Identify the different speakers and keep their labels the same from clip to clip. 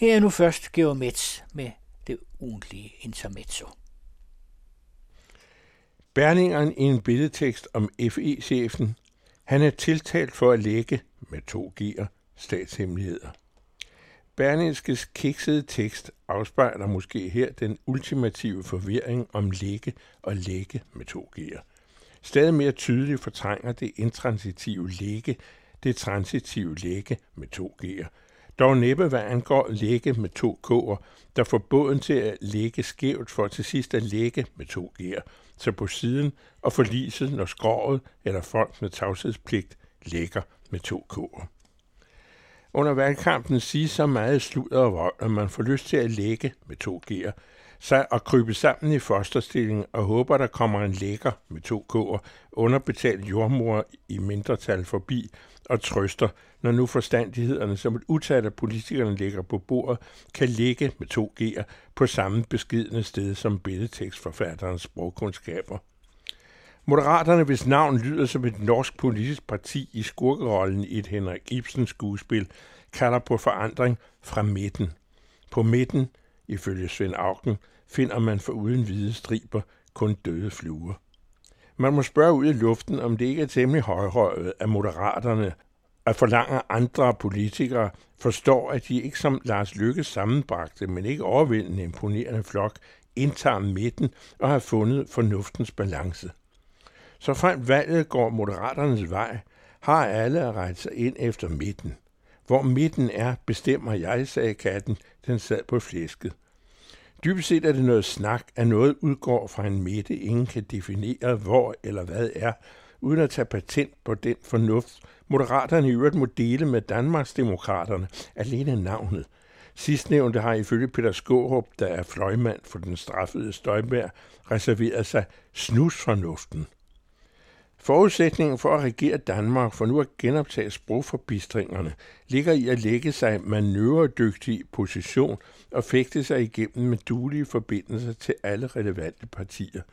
Speaker 1: Her er nu først Georg Metz med det ugentlige intermezzo.
Speaker 2: Berningeren i en billedtekst om FE-chefen. Han er tiltalt for at lægge med to gear, statshemmeligheder. Berlingskes kiksede tekst afspejler måske her den ultimative forvirring om lægge og lægge med to gear. Stadig mere tydeligt fortrænger det intransitive lægge det transitive lægge med to gear dog næppe hvad angår lægge med to K'er, der får båden til at lægge skævt for til sidst at lægge med to G'er, så på siden og forliset, når skrovet eller folk med tavshedspligt lægger med to K'er. Under valgkampen siges så meget sludder og vold, at man får lyst til at lægge med to G'er, sig og krybe sammen i fosterstilling og håber, der kommer en lækker med to kår, underbetalt jordmor i mindretal forbi og trøster, når nu forstandighederne, som et utal af politikerne ligger på bordet, kan ligge med to G'er på samme beskidende sted som billedtekstforfatterens sprogkundskaber. Moderaterne, hvis navn lyder som et norsk politisk parti i skurkerollen i et Henrik Ibsen skuespil, kalder på forandring fra midten. På midten, ifølge Svend Auken, finder man for uden hvide striber kun døde fluer. Man må spørge ud i luften, om det ikke er temmelig højrøvet af moderaterne at forlange andre politikere forstår, at de ikke som Lars Lykke sammenbragte, men ikke overvældende imponerende flok, indtager midten og har fundet fornuftens balance. Så frem valget går moderaternes vej, har alle at rette sig ind efter midten. Hvor midten er, bestemmer jeg, sagde katten, den sad på flæsket. Dybest set er det noget snak, at noget udgår fra en midte, ingen kan definere, hvor eller hvad er, uden at tage patent på den fornuft, Moderaterne i øvrigt må dele med Danmarks Demokraterne alene navnet. Sidstnævnte har ifølge Peter Skårup, der er fløjmand for den straffede Støjberg, reserveret sig snusfornuften. Forudsætningen for at regere Danmark for nu at genoptage sprogforbistringerne ligger i at lægge sig manøvredygtig position og fægte sig igennem med duelige forbindelser til alle relevante partier –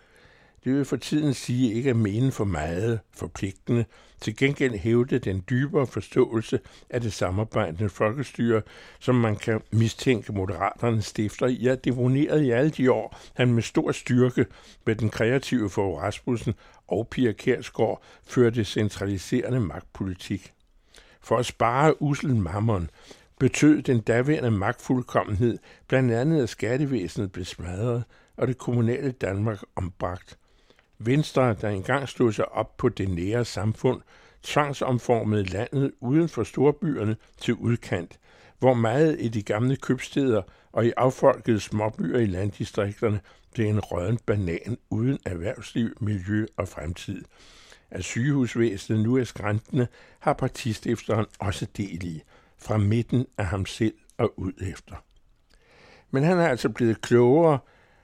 Speaker 2: det vil for tiden sige ikke at mene for meget forpligtende, til gengæld hævde den dybere forståelse af det samarbejdende folkestyre, som man kan mistænke moderaterne stifter i at deponeret i alle de år, han med stor styrke med den kreative for Rasmussen og Pia Kærsgaard førte centraliserende magtpolitik. For at spare usel mammon betød den daværende magtfuldkommenhed blandt andet, at skattevæsenet blev smadret og det kommunale Danmark ombragt – Venstre, der engang stod sig op på det nære samfund, tvangsomformede landet uden for storbyerne til udkant, hvor meget i de gamle købsteder og i affolkede småbyer i landdistrikterne blev en rødden banan uden erhvervsliv, miljø og fremtid. At sygehusvæsenet nu er skræntende, har partistifteren også del i, fra midten af ham selv og ud efter. Men han er altså blevet klogere,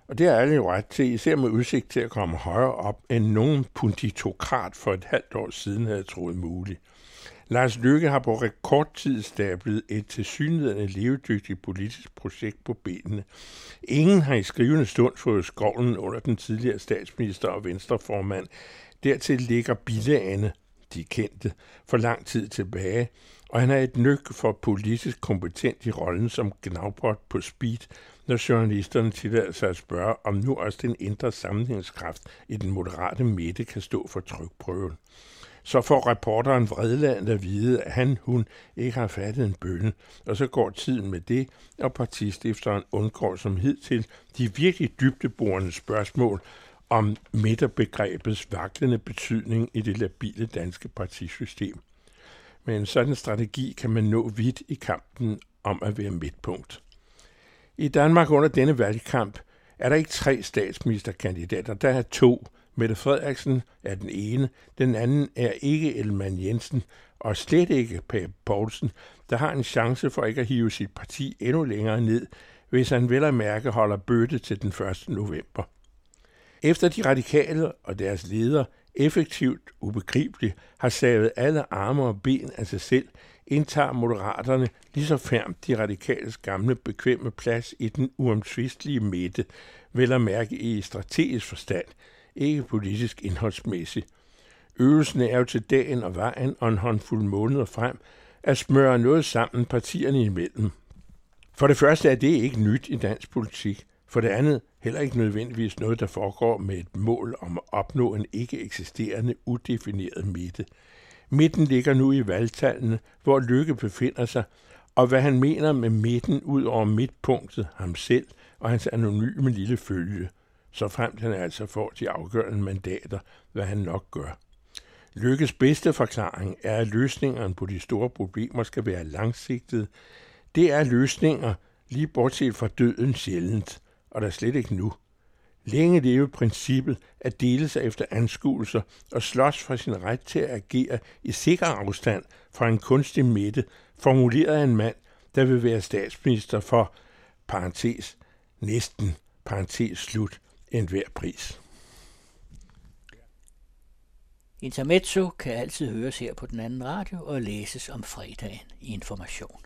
Speaker 2: og det er alle jo ret til, især med udsigt til at komme højere op, end nogen punditokrat for et halvt år siden havde troet muligt. Lars Lykke har på rekordtid stablet et tilsyneladende levedygtigt politisk projekt på benene. Ingen har i skrivende stund fået skovlen under den tidligere statsminister og venstreformand. Dertil ligger bilagene, de kendte, for lang tid tilbage, og han er et nyk for politisk kompetent i rollen som gnavbot på speed, når journalisterne tillader sig at spørge, om nu også den indre sammenhængskraft i den moderate midte kan stå for trykprøven. Så får reporteren vredlandet at vide, at han, hun ikke har fattet en bønne, og så går tiden med det, og partistifteren undgår som hidtil de virkelig dybdeborende spørgsmål om midterbegrebets vaklende betydning i det labile danske partisystem. Med en sådan strategi kan man nå vidt i kampen om at være midtpunkt. I Danmark under denne valgkamp er der ikke tre statsministerkandidater, der er to. Mette Frederiksen er den ene, den anden er ikke Elman Jensen, og slet ikke Pape Poulsen, der har en chance for ikke at hive sit parti endnu længere ned, hvis han vel at mærke holder bøtte til den 1. november. Efter de radikale og deres leder effektivt ubegribeligt har savet alle arme og ben af sig selv, indtager moderaterne lige så færmt de radikales gamle bekvemme plads i den uomtvistelige midte, vel at mærke i strategisk forstand, ikke politisk indholdsmæssigt. Øvelsen er jo til dagen og vejen og en håndfuld måneder frem at smøre noget sammen partierne imellem. For det første er det ikke nyt i dansk politik. For det andet heller ikke nødvendigvis noget, der foregår med et mål om at opnå en ikke eksisterende, udefineret midte. Midten ligger nu i valgtallene, hvor Lykke befinder sig, og hvad han mener med midten ud over midtpunktet, ham selv og hans anonyme lille følge, så fremt han altså får de afgørende mandater, hvad han nok gør. Lykkes bedste forklaring er, at løsningerne på de store problemer skal være langsigtede. Det er løsninger, lige bortset fra døden sjældent, og da slet ikke nu. Længe leve princippet at dele sig efter anskuelser og slås for sin ret til at agere i sikker afstand fra en kunstig midte, formuleret af en mand, der vil være statsminister for, parentes, næsten, parentes slut, enhver pris.
Speaker 1: Intermezzo kan altid høres her på den anden radio og læses om fredagen i Information.